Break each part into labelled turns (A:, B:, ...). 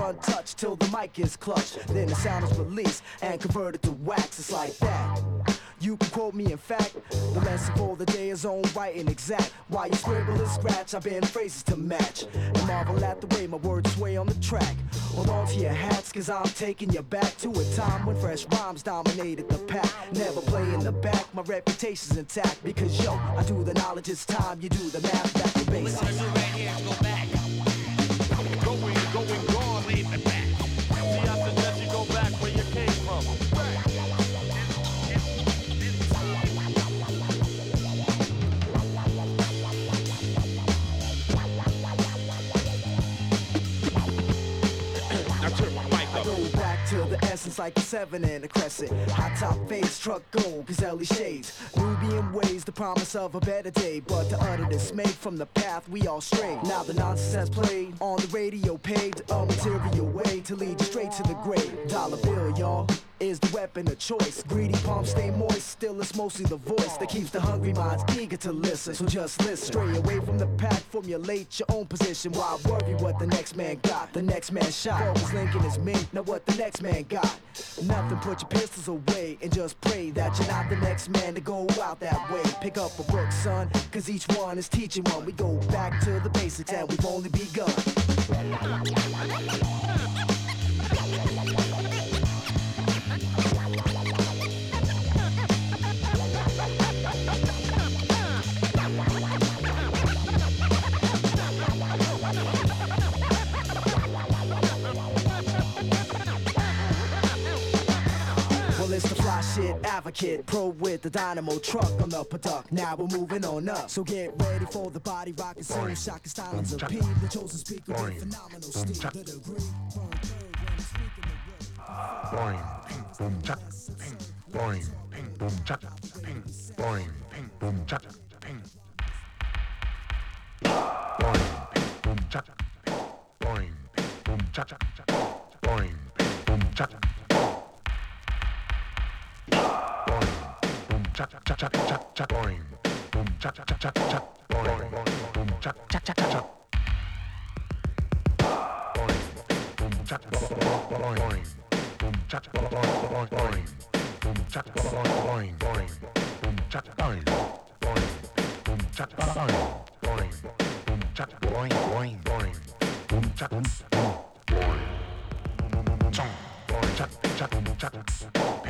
A: Untouched till the mic is clutched. Then the sound is released and converted to wax. It's like that. You can quote me in fact. The lesson for the day is on right and exact. While you scribble and scratch, I bend phrases to match. And marvel at the way my words sway on the track. Hold on to your hats, cause I'm taking you back to a time when fresh rhymes dominated the pack. Never play in the back, my reputation's intact. Because yo, I do the knowledge, it's time you do the math. Back to basics.
B: Going, going,
A: to like a seven and a crescent. High top face, truck gold, gazelle shades. Nubian ways, the promise of a better day. But the utter dismay from the path we all stray. Now the nonsense played on the radio, paved a material way to lead you straight to the grave. Dollar bill, y'all. Is the weapon of choice. Greedy palms stay moist, still it's mostly the voice that keeps the hungry minds eager to listen. So just listen. Stray away from the pack, formulate your own position. Why worry what the next man got? The next man shot. Always linking is me, now what the next man got? Nothing, put your pistols away and just pray that you're not the next man to go out that way. Pick up a book, son, cause each one is teaching one. We go back to the basics and we've only begun. Advocate, pro with the dynamo truck on the product. Now we're moving on up, so get ready for the body rocking soul, shocking stylings of P, the chosen speaker with phenomenal steel. The degree, burn third when speaking the word.
C: Boing, ping, boom, chak, ping, boing, ping, boom, chak, ping, boing, ping, boom, chak, ping. Boing, ping, boom, ping, boing, ping, boom, chak, boing, ping, boom, chak.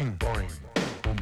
C: Ping boing. Boom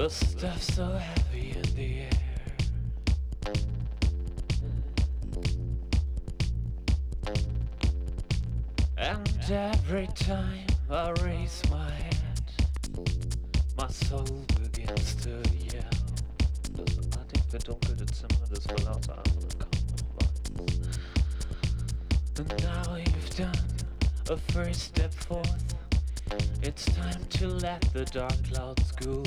D: The stuff so heavy in the air. And every time I raise my head, my soul begins to yell. I think the dunkelte the des vor lauter anderen kaum come. And now you've done a first step forth. It's time to let the dark clouds go.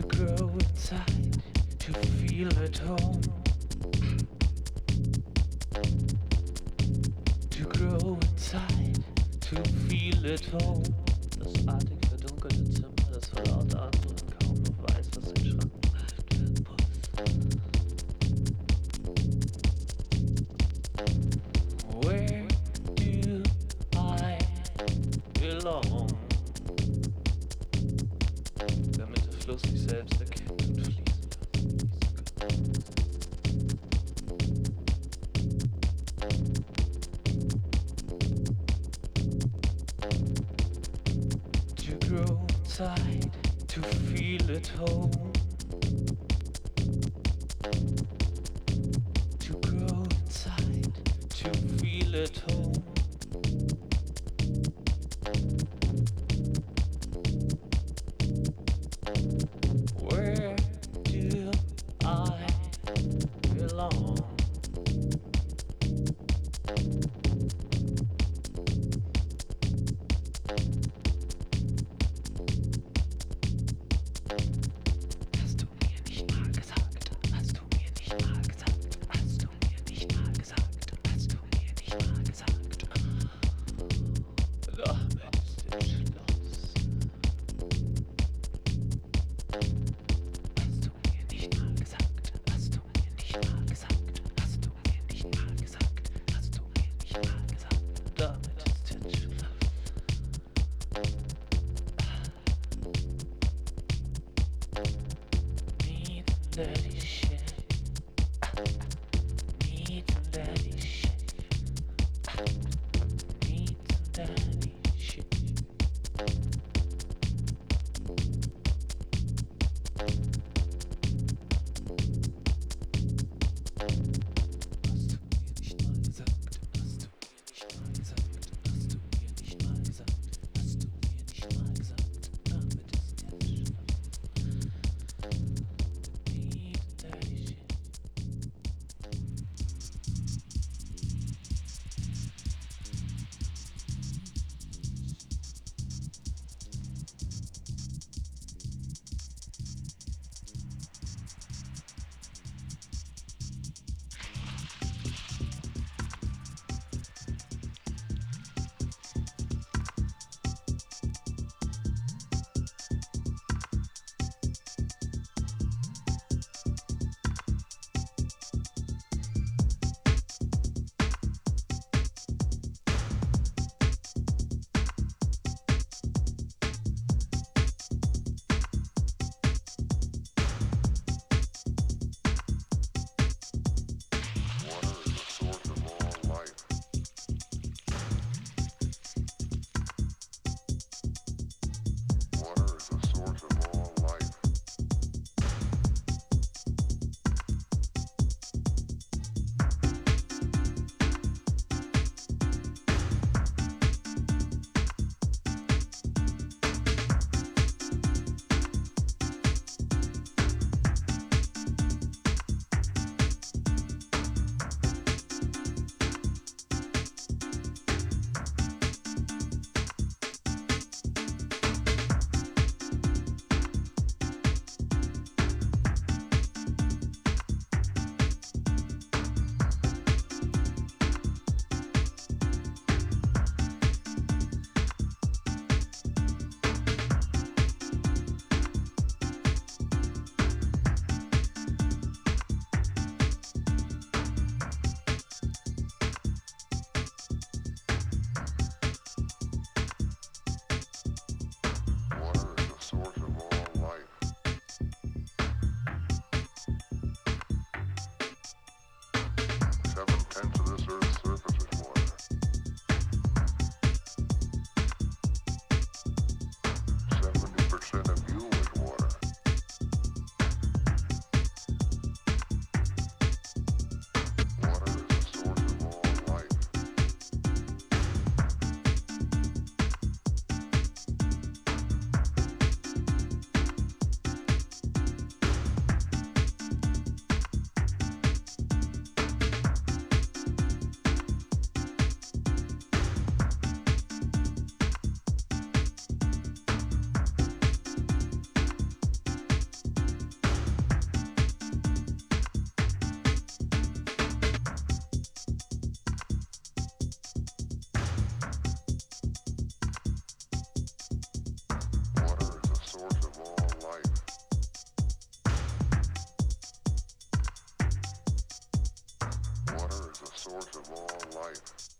D: to grow inside, to feel at home. To grow inside, to feel at home. Das Zimmer, das. else, he
E: said. of all life.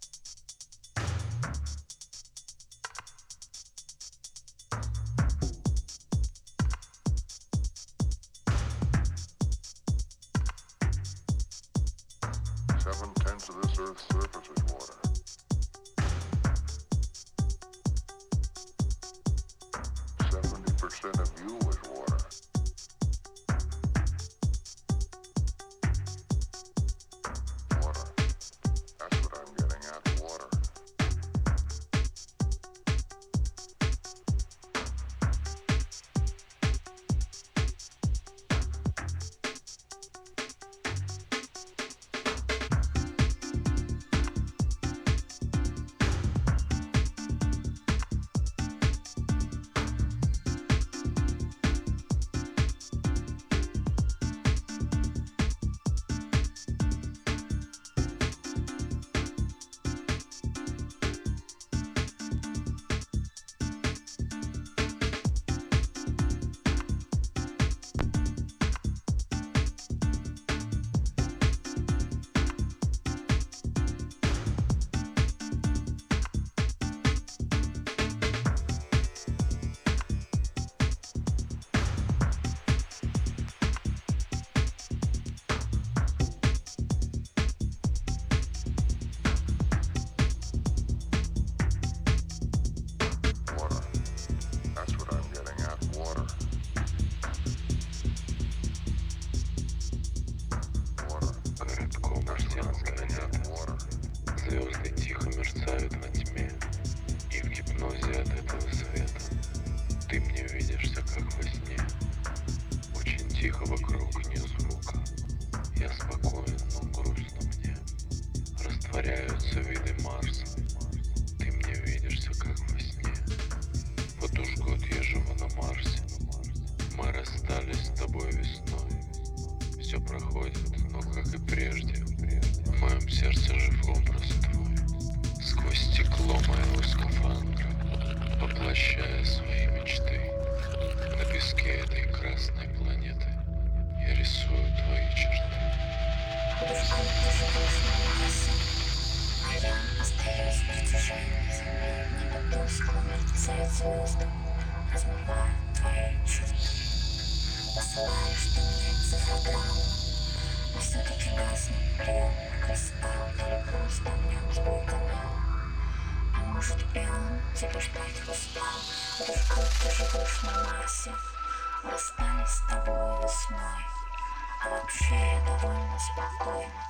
F: душе я
G: довольно спокойно.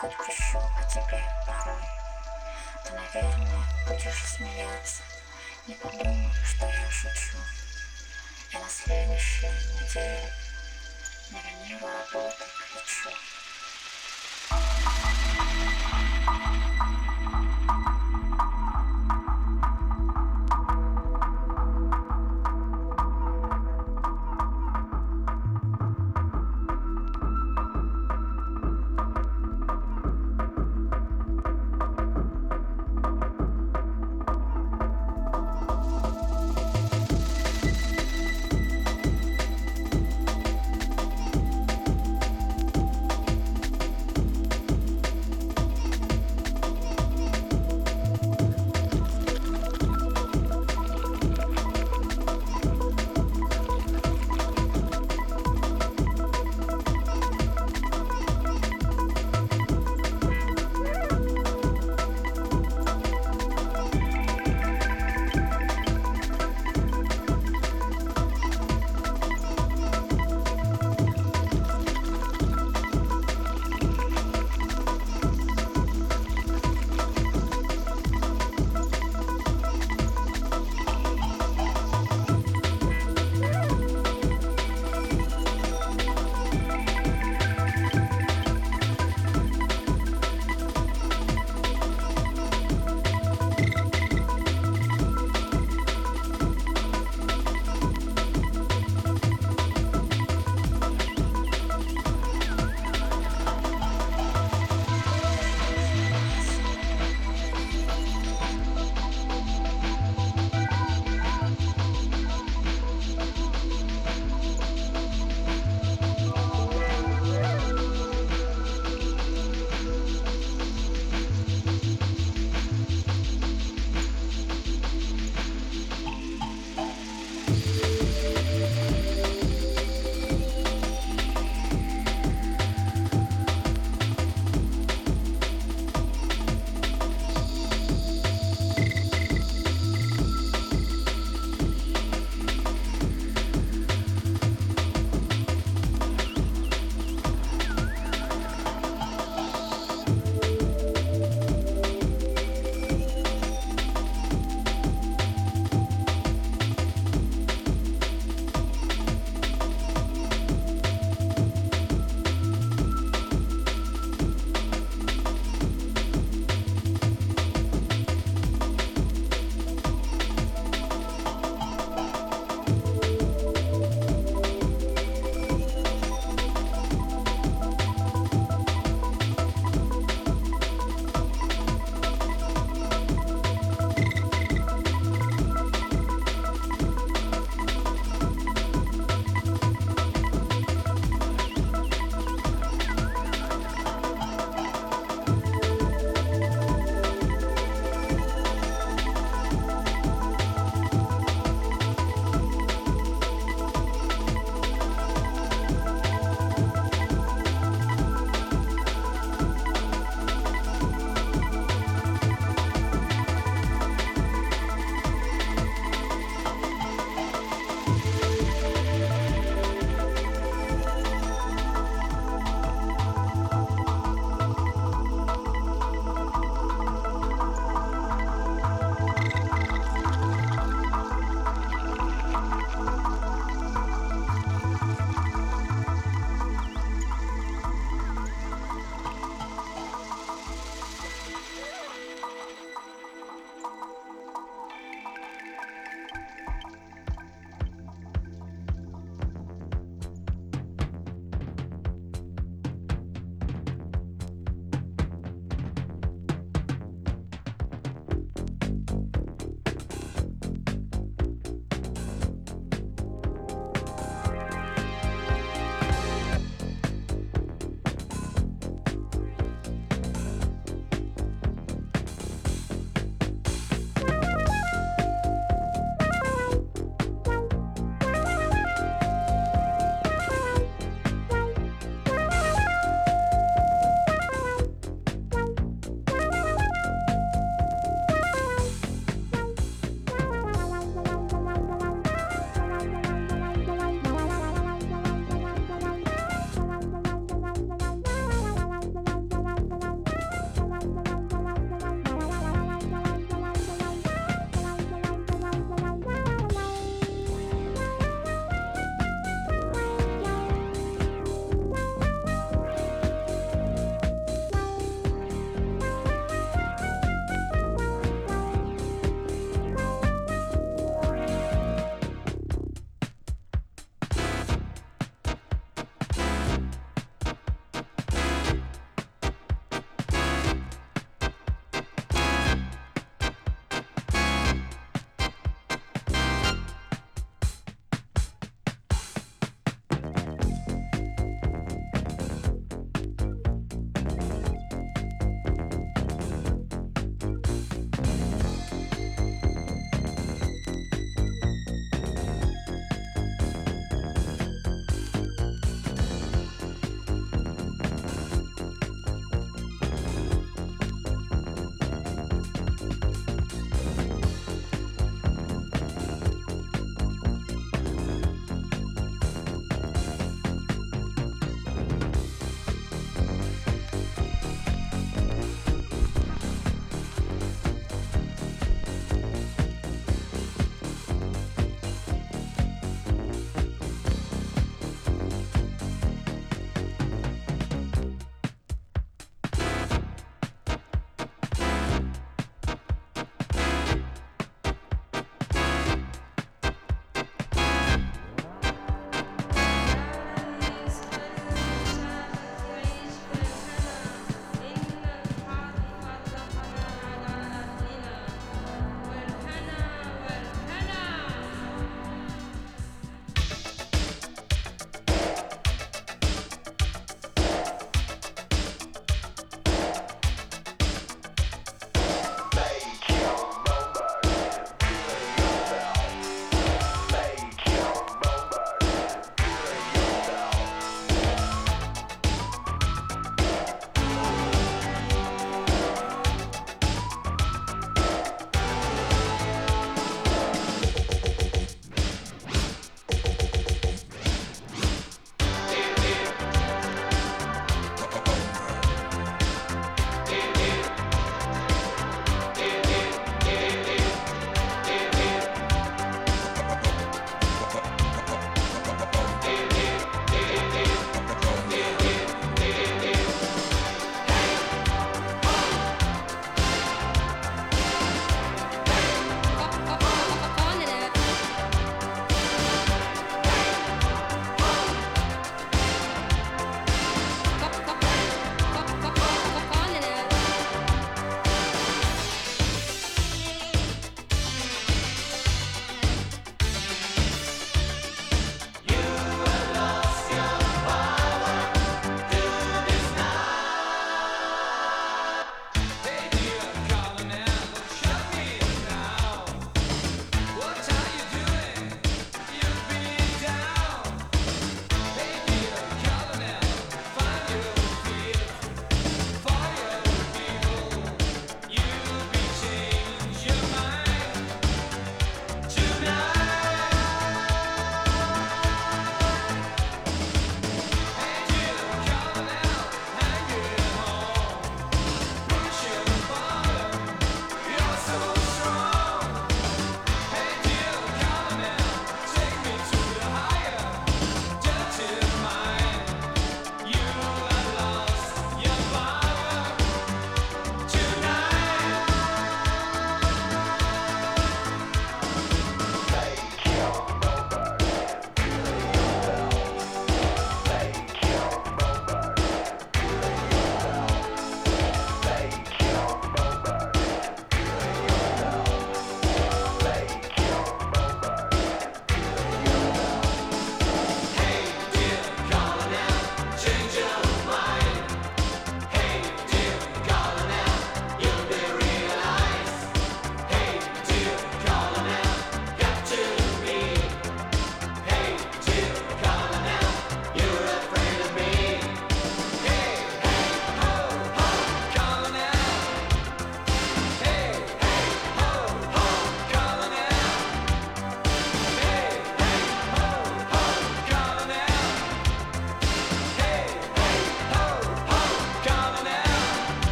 G: Хоть крещу о тебе порой Ты, наверное, будешь смеяться. Не подумай, что я шучу. Я на следующей неделе На винил работы кричу. Thank you.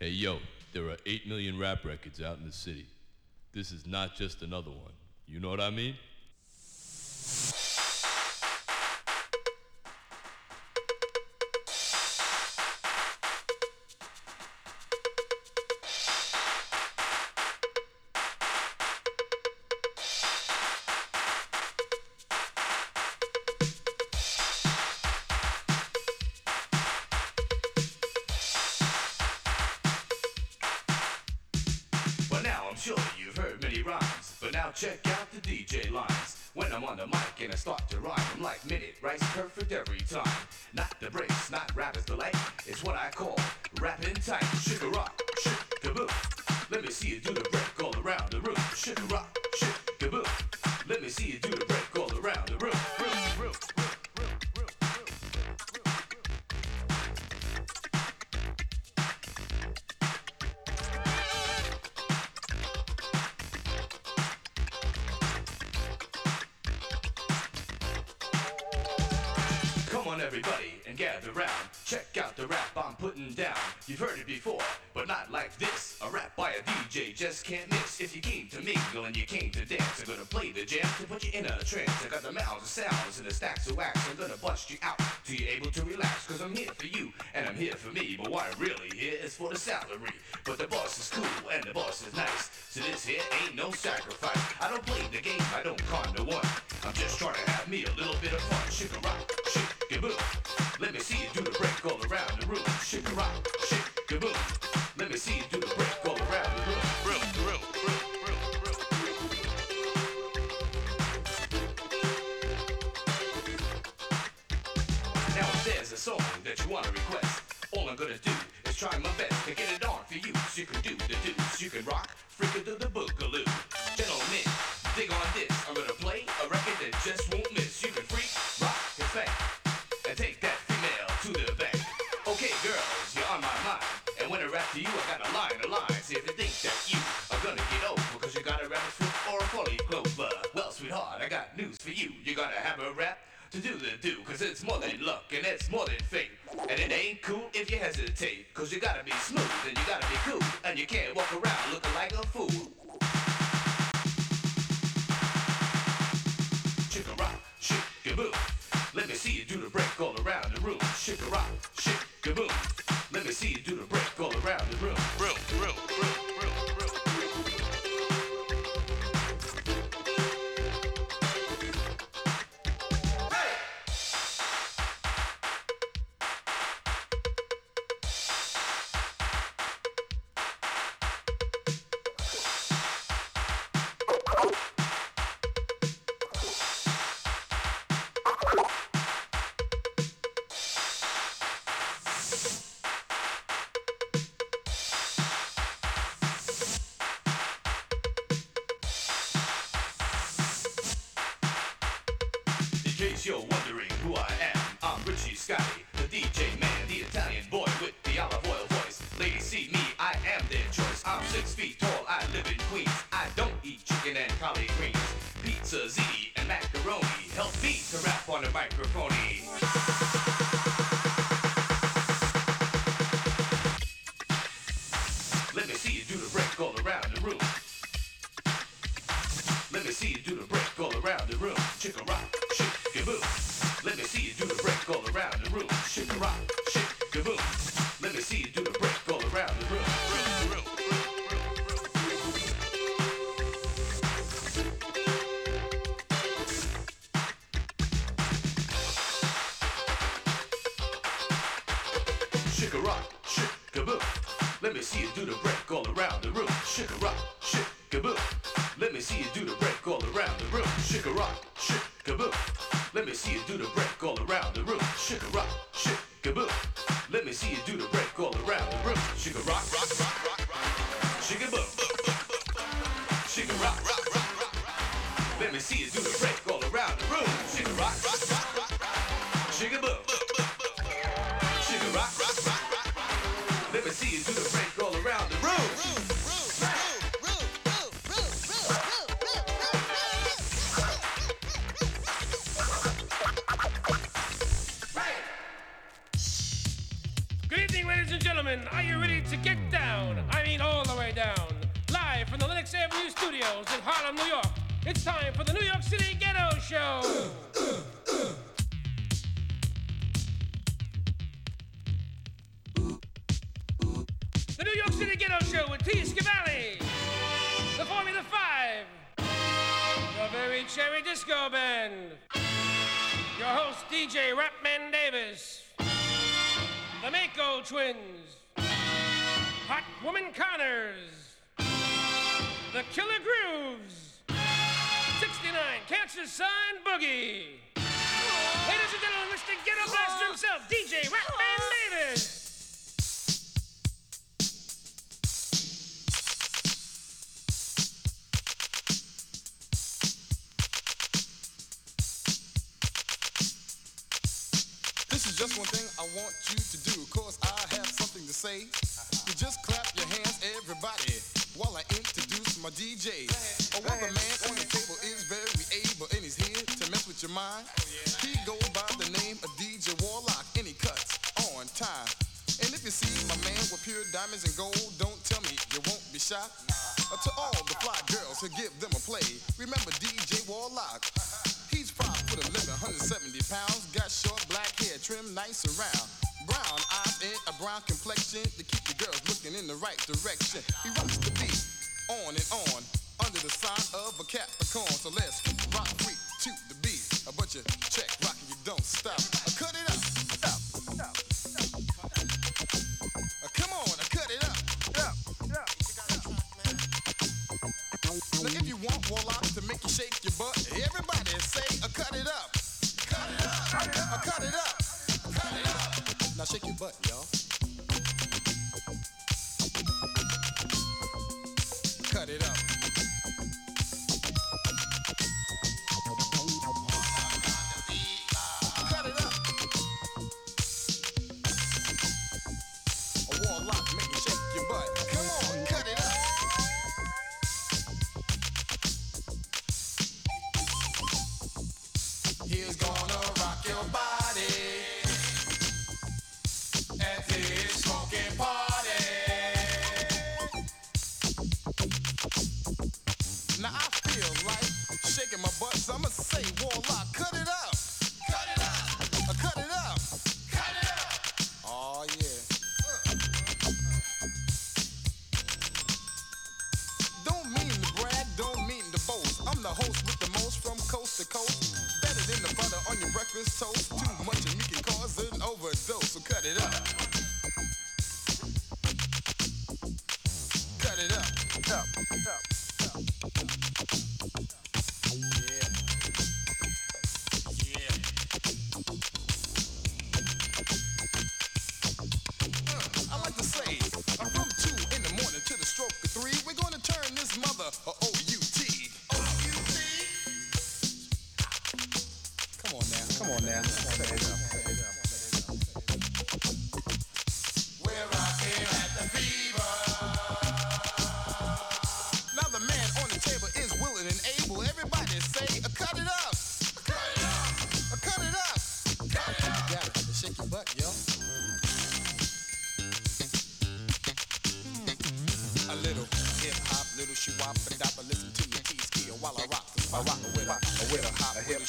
H: Hey, yo, there are 8 million rap records out in the city. This is not just another one. You know what I mean?
I: you can't
H: walk around. walking in the
J: right direction. He rocks the beat on and on under the sign of a Capricorn. So let's rock free to the beat. A bunch you
K: check rocking, you don't stop. I cut it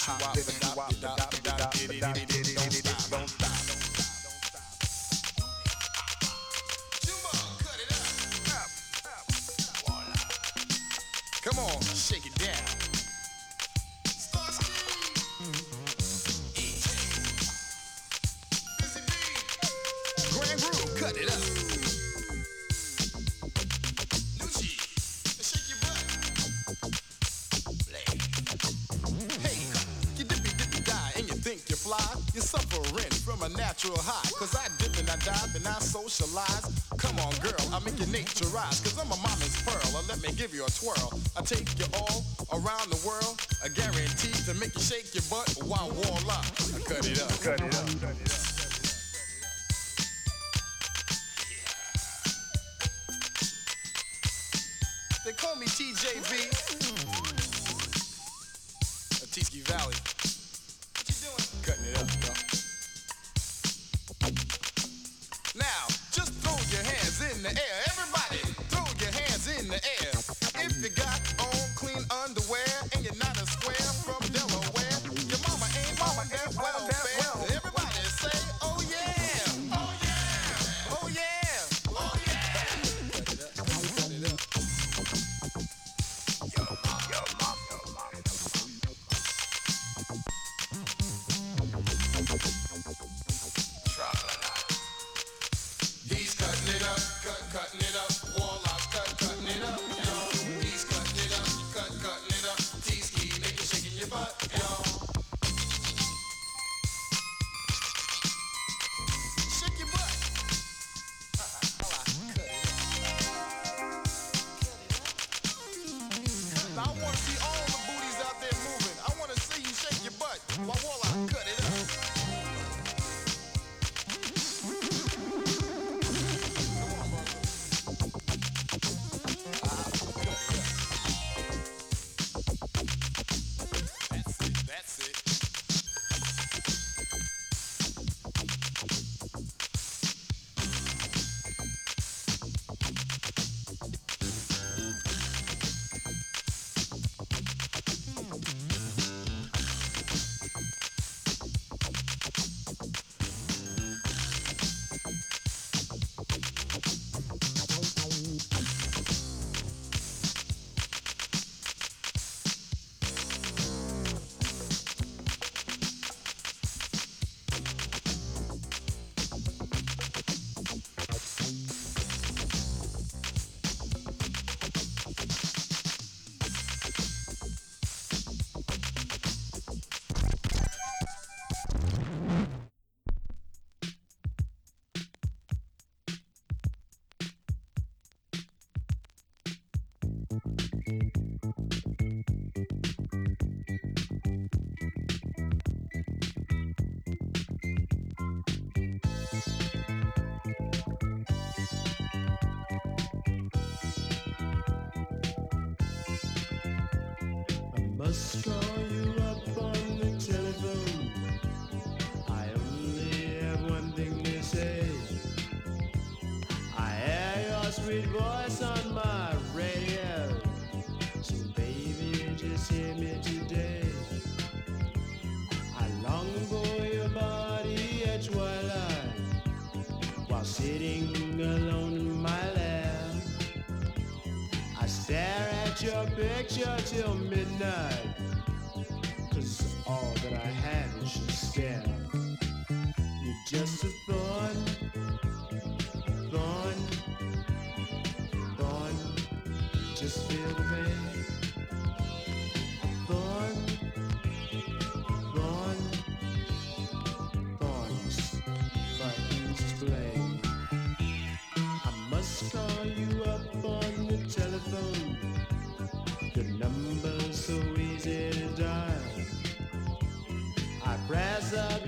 J: hop to sweet voice on my radio. So baby, just hear me today. I long for your body at twilight while sitting alone in my lap. I stare at
L: your picture till midnight.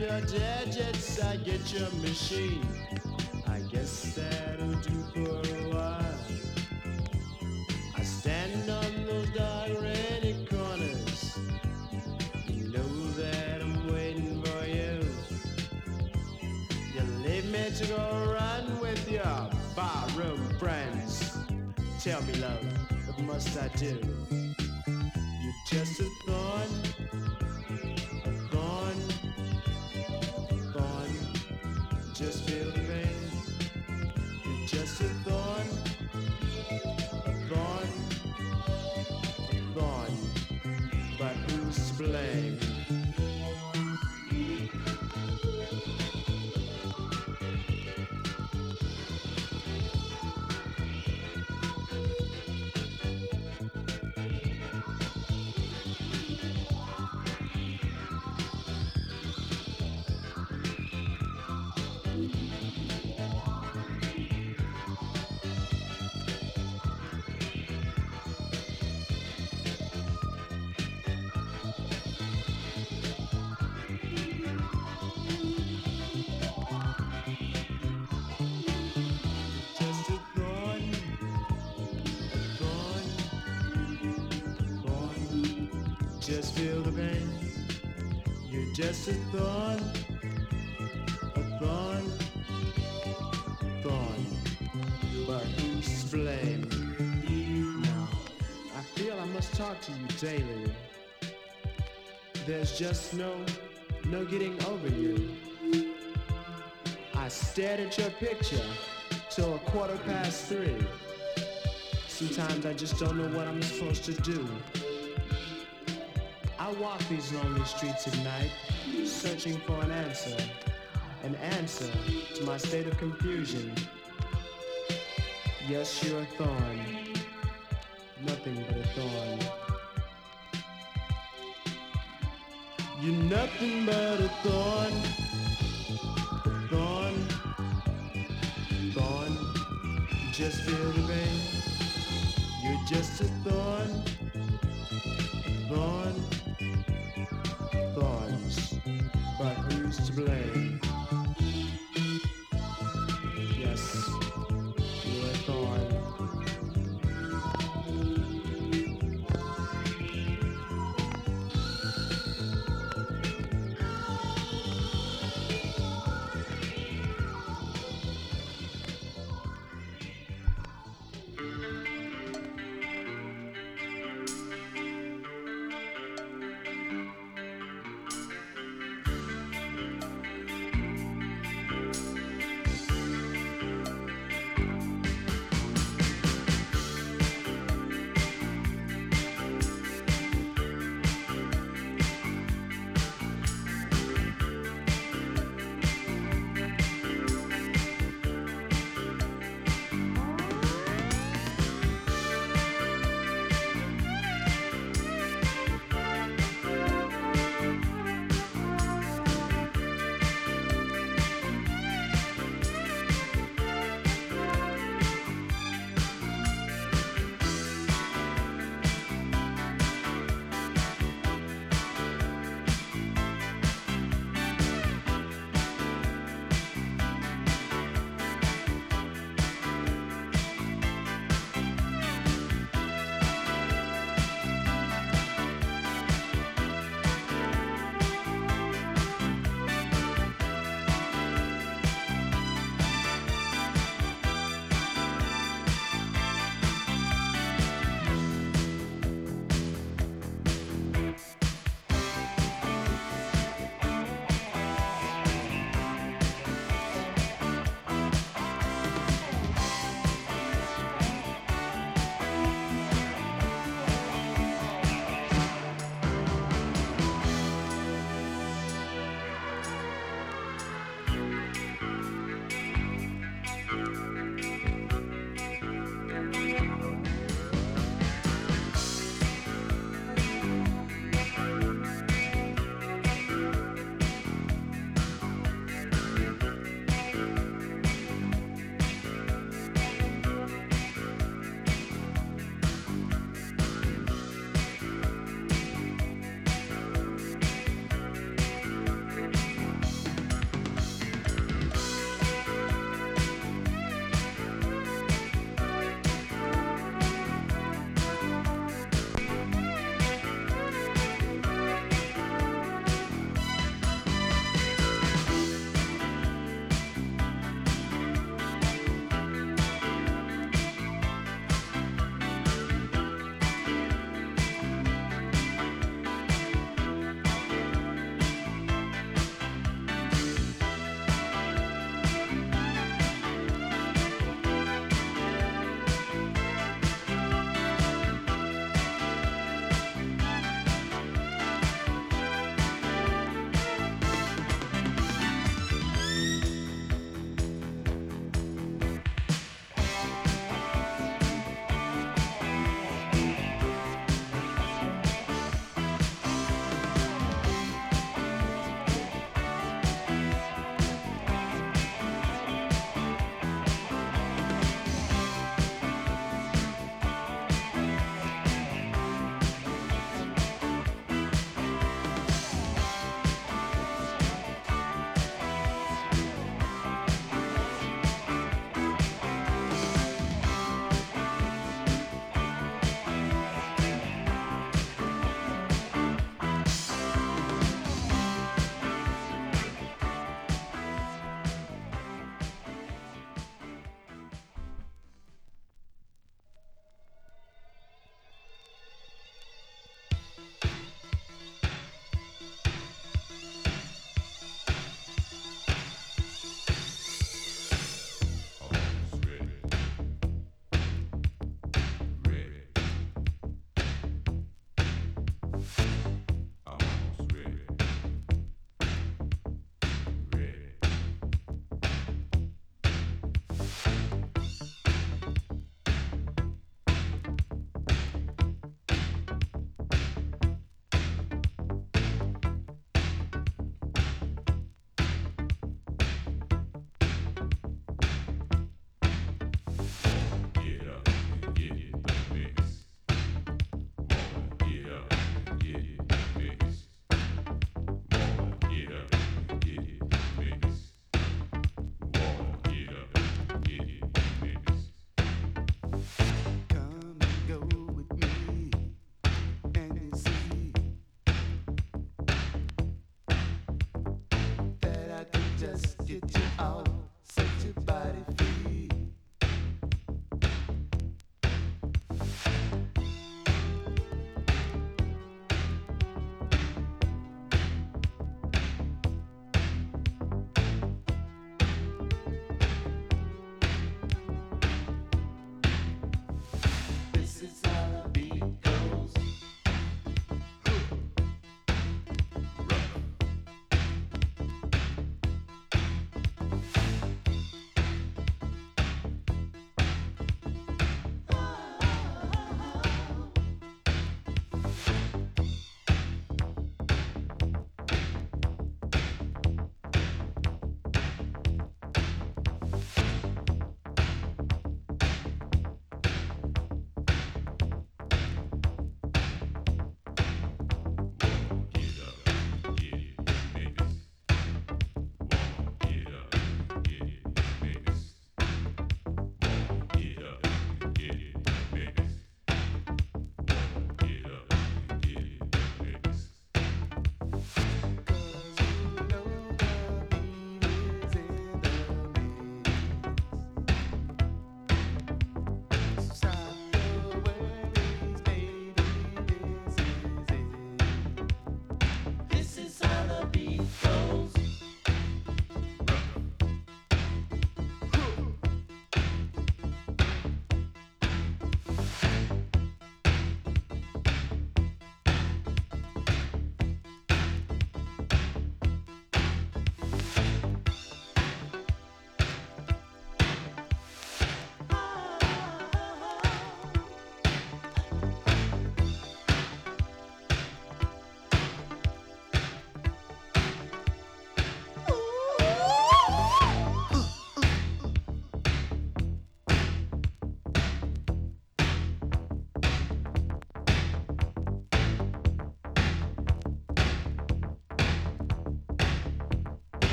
L: Your digits, I get your machine. I guess that'll do for a while. I stand on those dark rainy corners. You know that I'm waiting for you. You leave me to go run with your barroom friends. Tell me, love, what must I do? Just feel the pain. You're just a thorn, a thorn, thorn. But who's to blame? Now, I feel I must talk to you daily. There's just no, no getting over you. I stared at your picture till a quarter past three. Sometimes I just don't know what I'm supposed to do. Walk these lonely streets at night, searching for an answer, an answer to my state of confusion. Yes, you're a thorn, nothing but a thorn. You're nothing but a thorn, thorn, thorn. Just feel the pain. You're just a thorn, a thorn, who's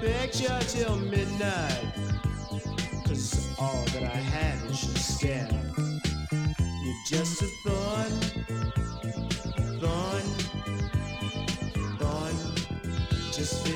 L: picture till midnight. Cause all that I have is your stare. You're just a thorn, thorn, thorn. Just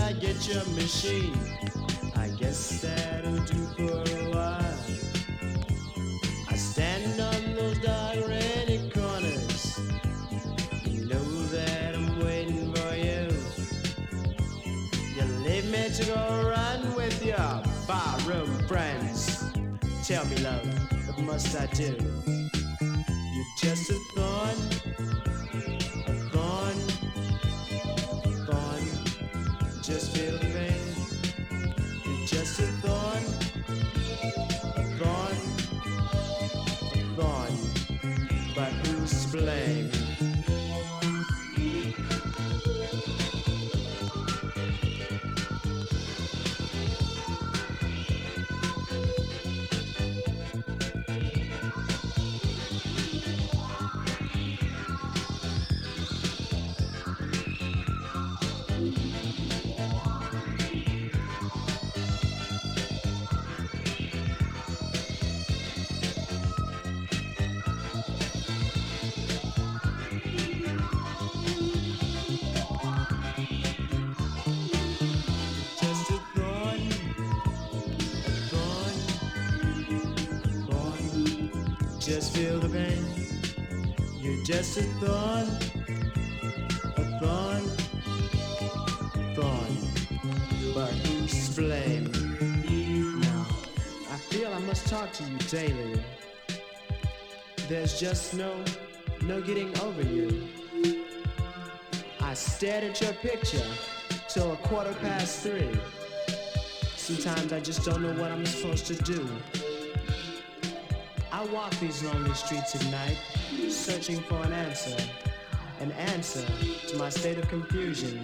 L: I get your machine. I guess that'll do for a while. I stand on those dark rainy corners. You know that I'm waiting for you. You leave me to go run with your barroom friends. Tell me, love, what must I do? Just feel the pain. You're just a thorn, a thorn, a thorn. But who's to blame? Just a thorn, thorn. But who's to blame? Now, I feel I must talk to you daily. There's just no, no getting over you. I stared at your picture till a quarter past three. Sometimes I just don't know what I'm supposed to do. I walk these lonely streets at night, searching for an answer, an answer to my state of confusion.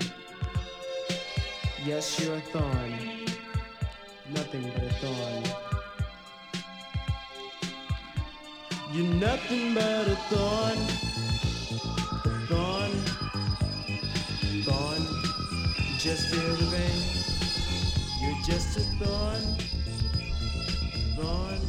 L: Yes, you're a thorn, nothing but a thorn. You're nothing but a thorn, thorn, thorn. Just feel the pain. You're just a thorn, thorn,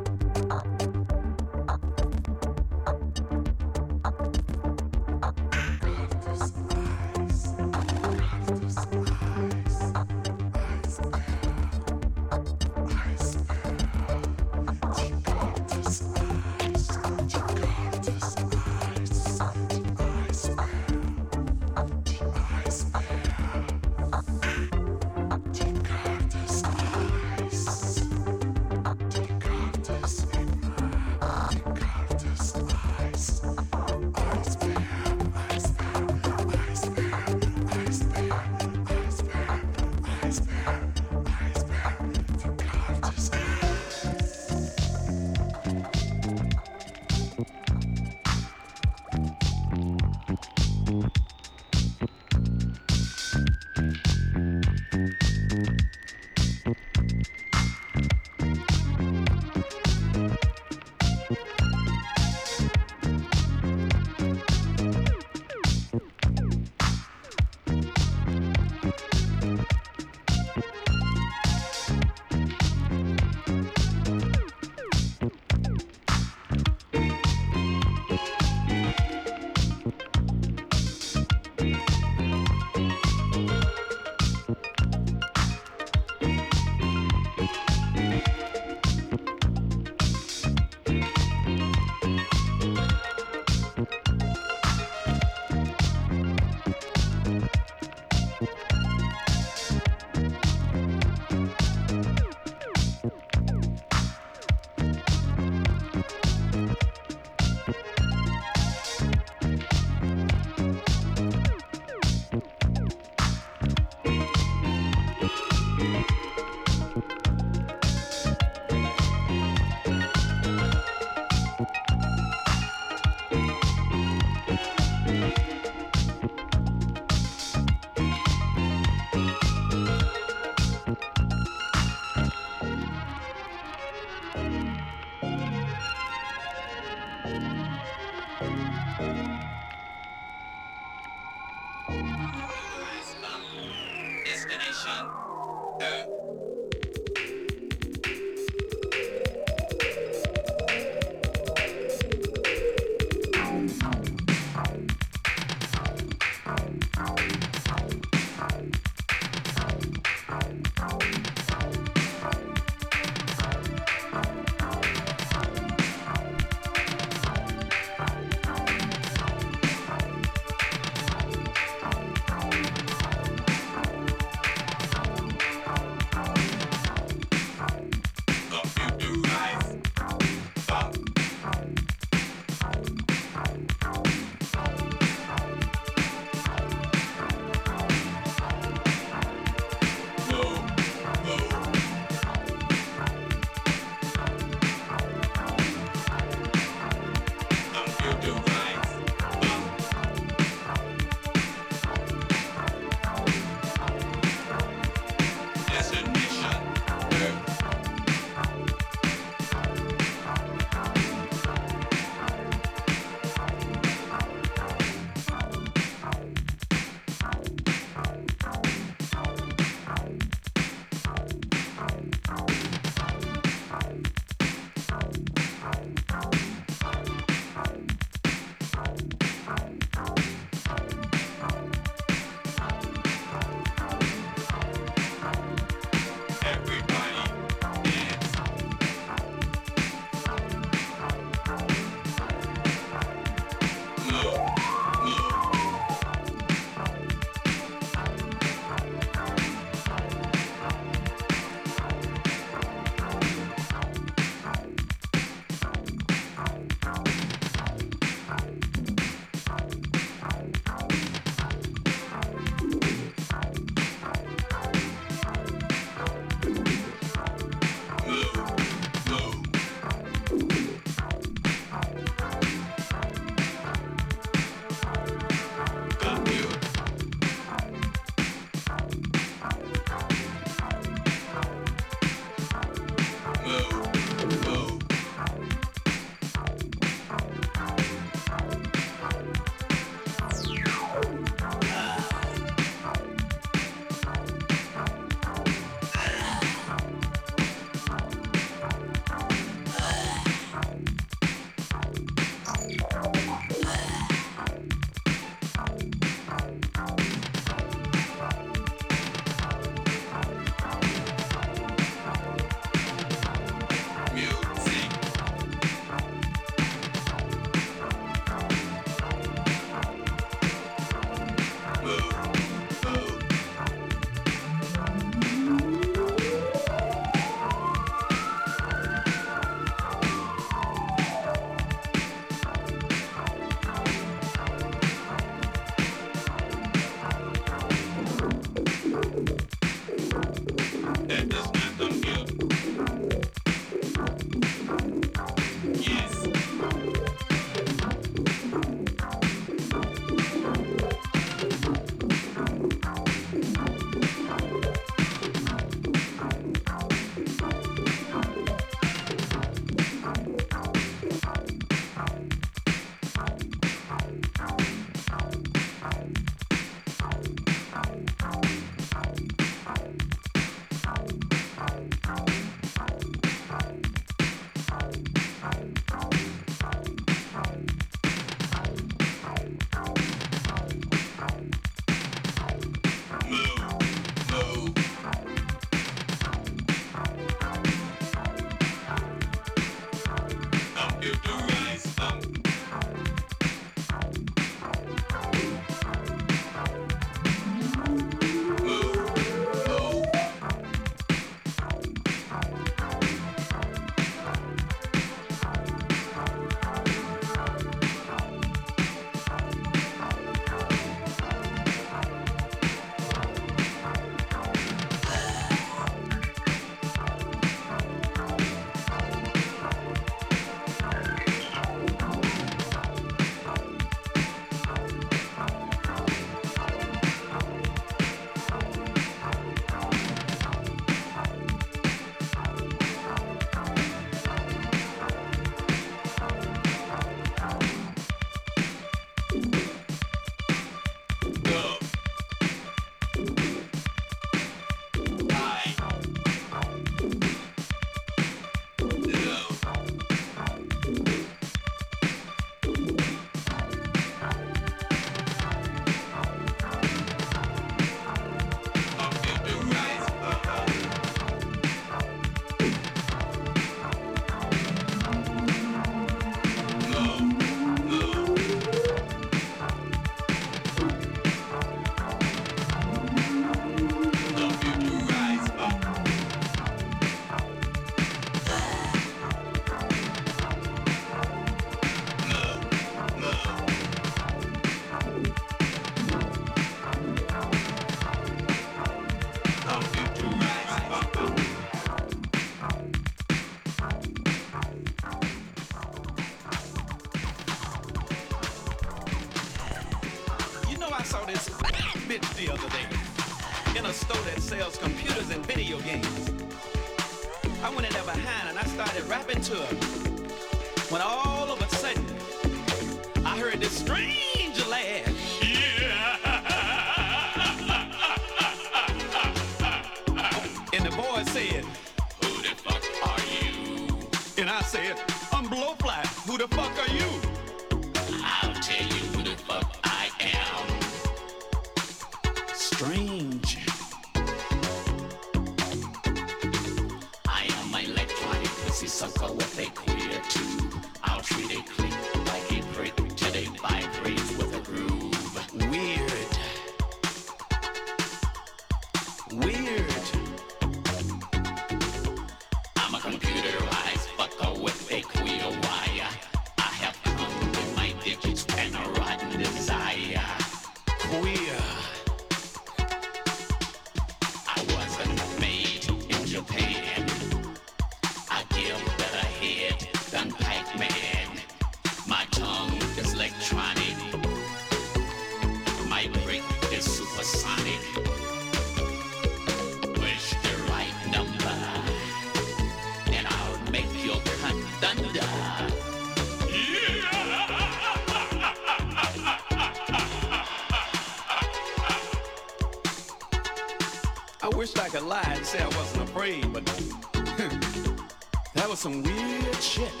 M: some weird shit.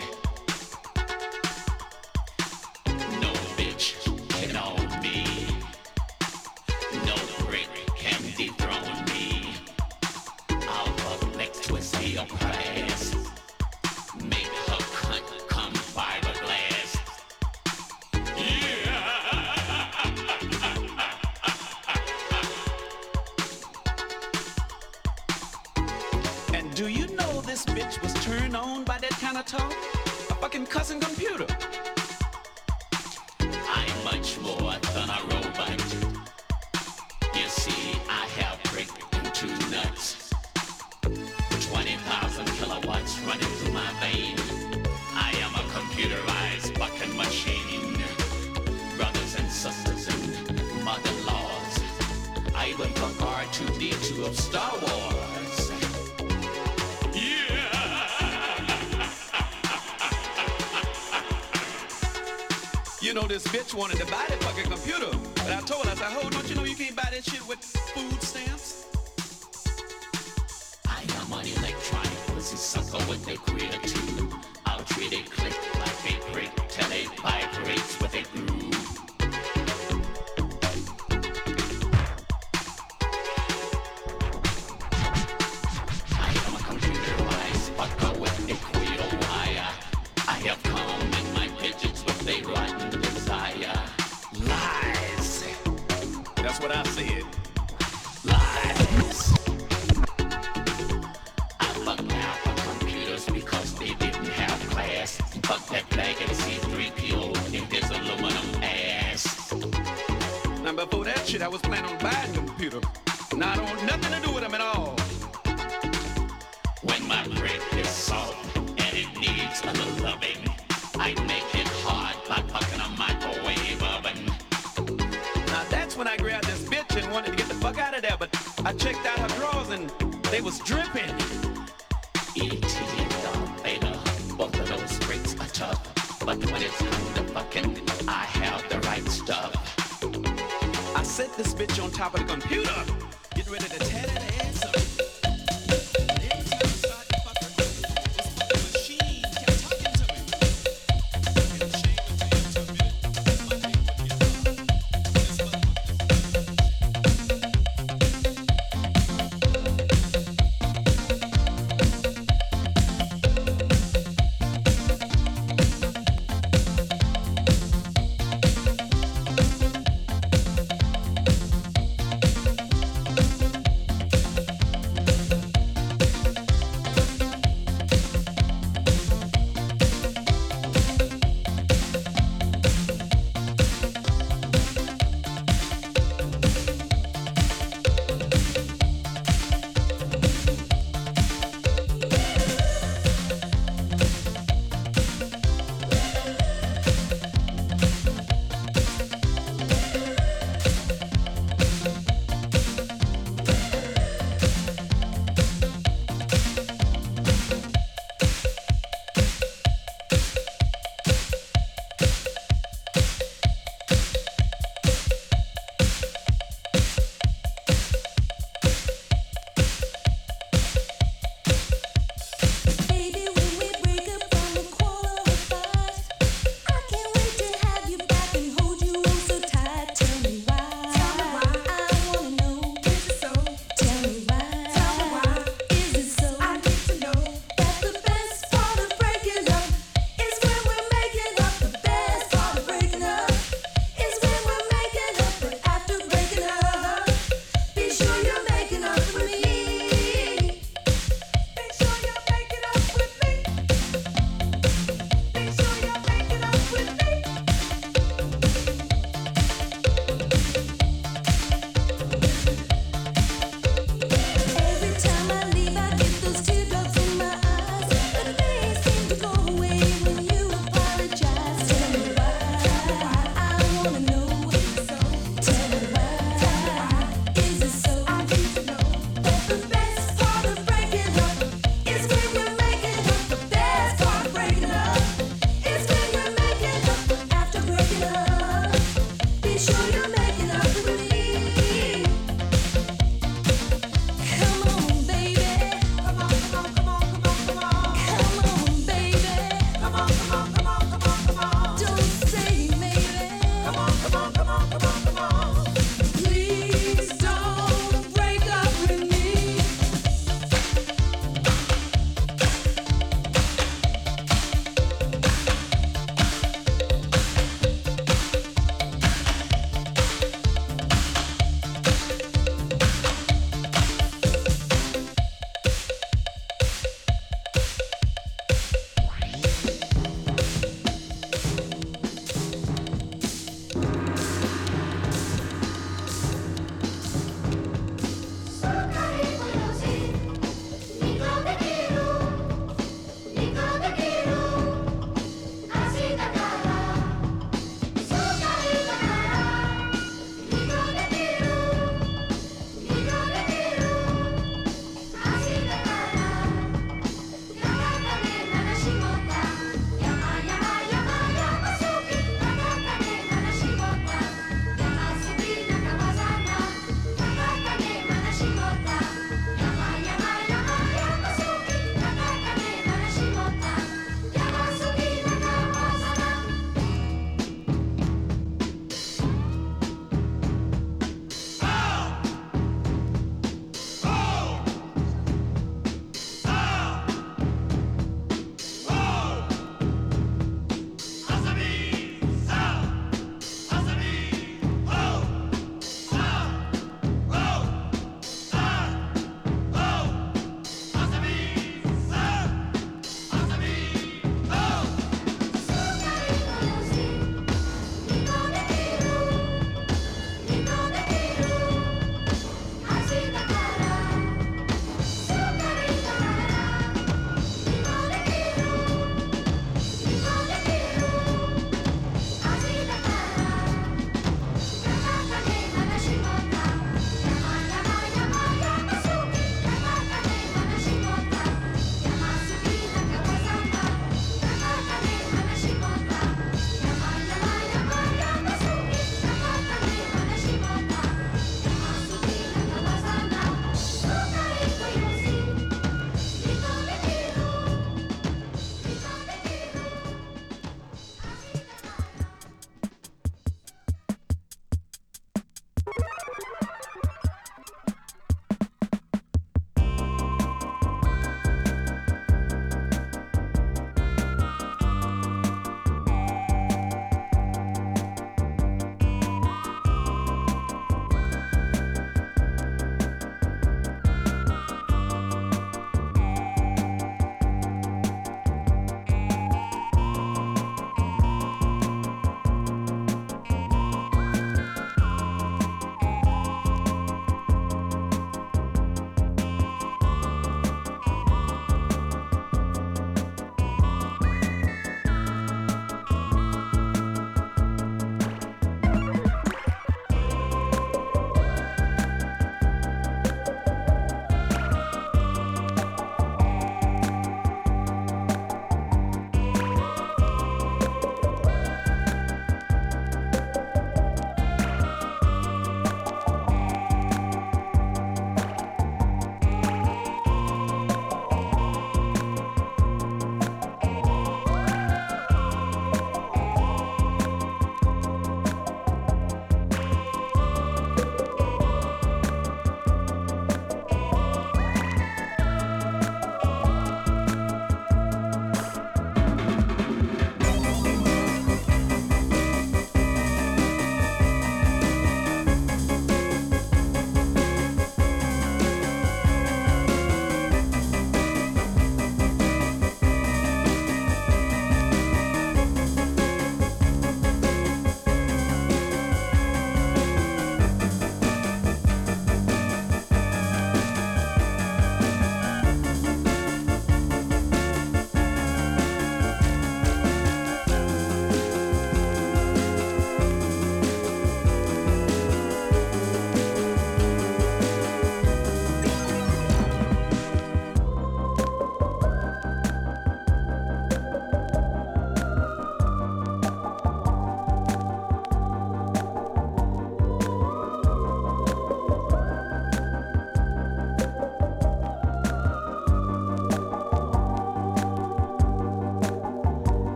M: Star Wars. Yeah! you know, this bitch wanted to buy that fucking computer. But I told her, I said, hold, don't you know you can't buy that shit with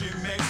N: she makes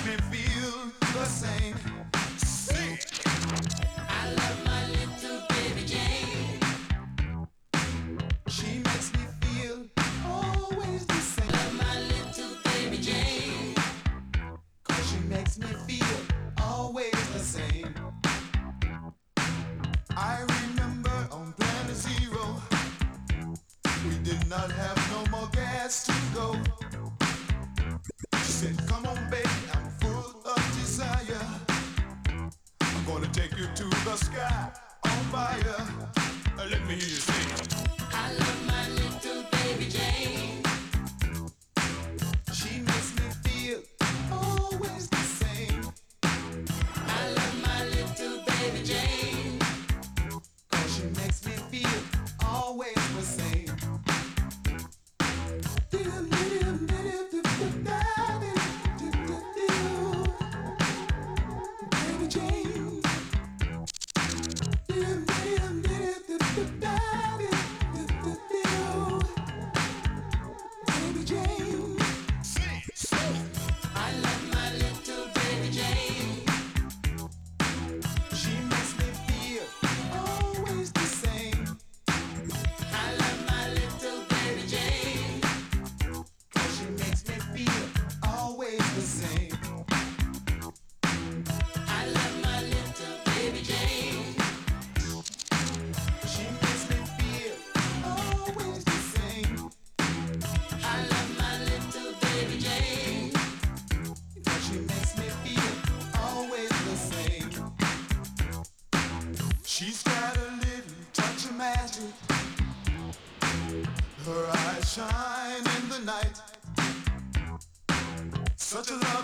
N: A love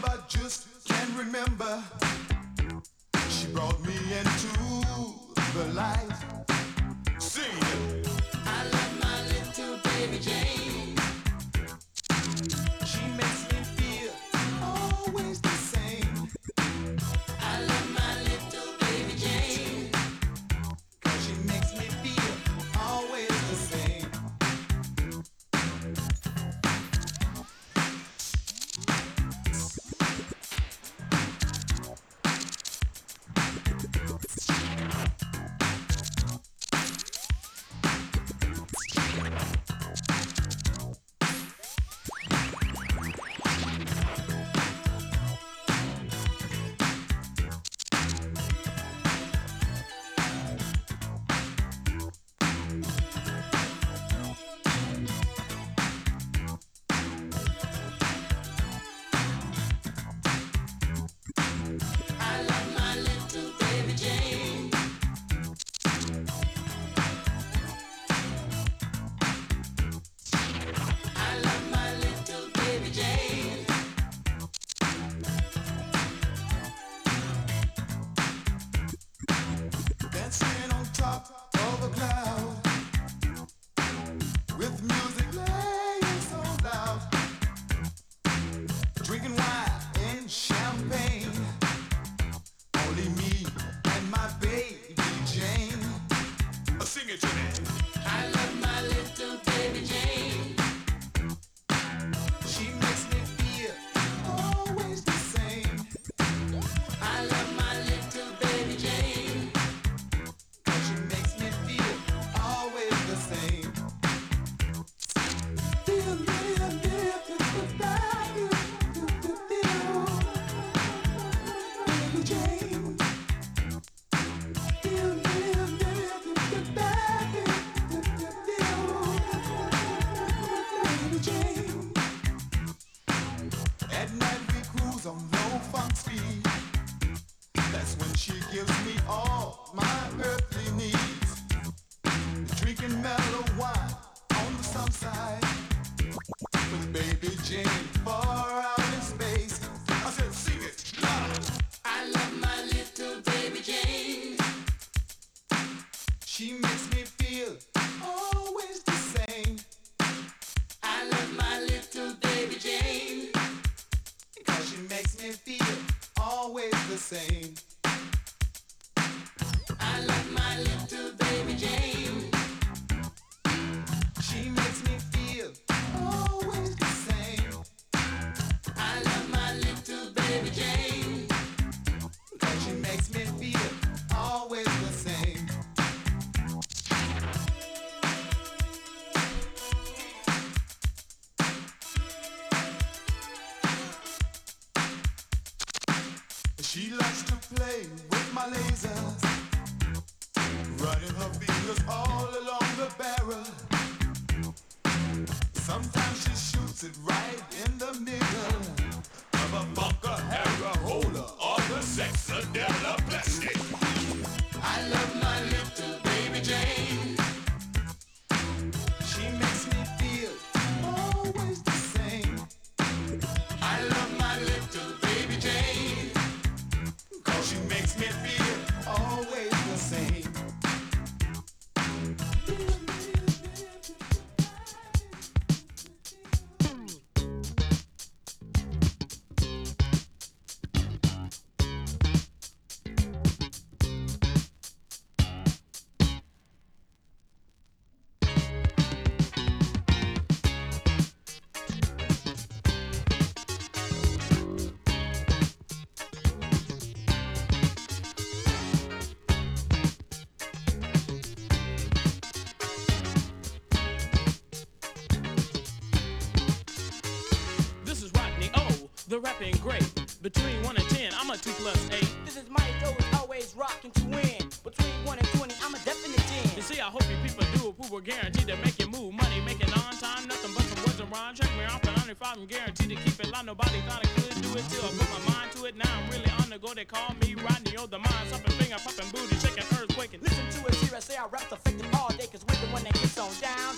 O: Rapping great. Between 1 and 10, I'm a 2 plus 8.
P: This is my dough, is always rocking to win. Between 1 and 20, I'm a definite 10.
O: You see, I hope you people do who were guaranteed to make you move. Money making on time, nothing but some words around. Check me off at only I'm guaranteed to keep it live. Nobody thought I could do it till I put my mind to it. Now I'm really on the go. They call me Rodney, oh, the mind, something finger popping booty, shaking earthquaking.
P: Listen to it, serious, say I rap affected all day, cause we're the one that gets on down.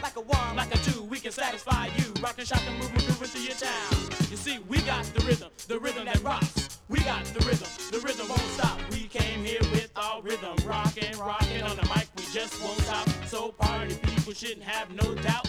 P: Like a one,
O: like a two, we can satisfy you. Rockin' shockin' movement the rhythm, the rhythm that rocks. We got the rhythm, the rhythm won't stop. We came here with our rhythm, rockin', rockin' on the mic. We just won't stop. So party people shouldn't have no doubt.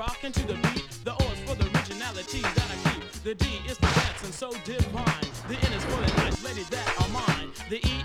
O: rocking to
P: the
O: beat. The O is for the originality that I keep. The D is for dance and so divine. The N is for the nice ladies that are mine. The E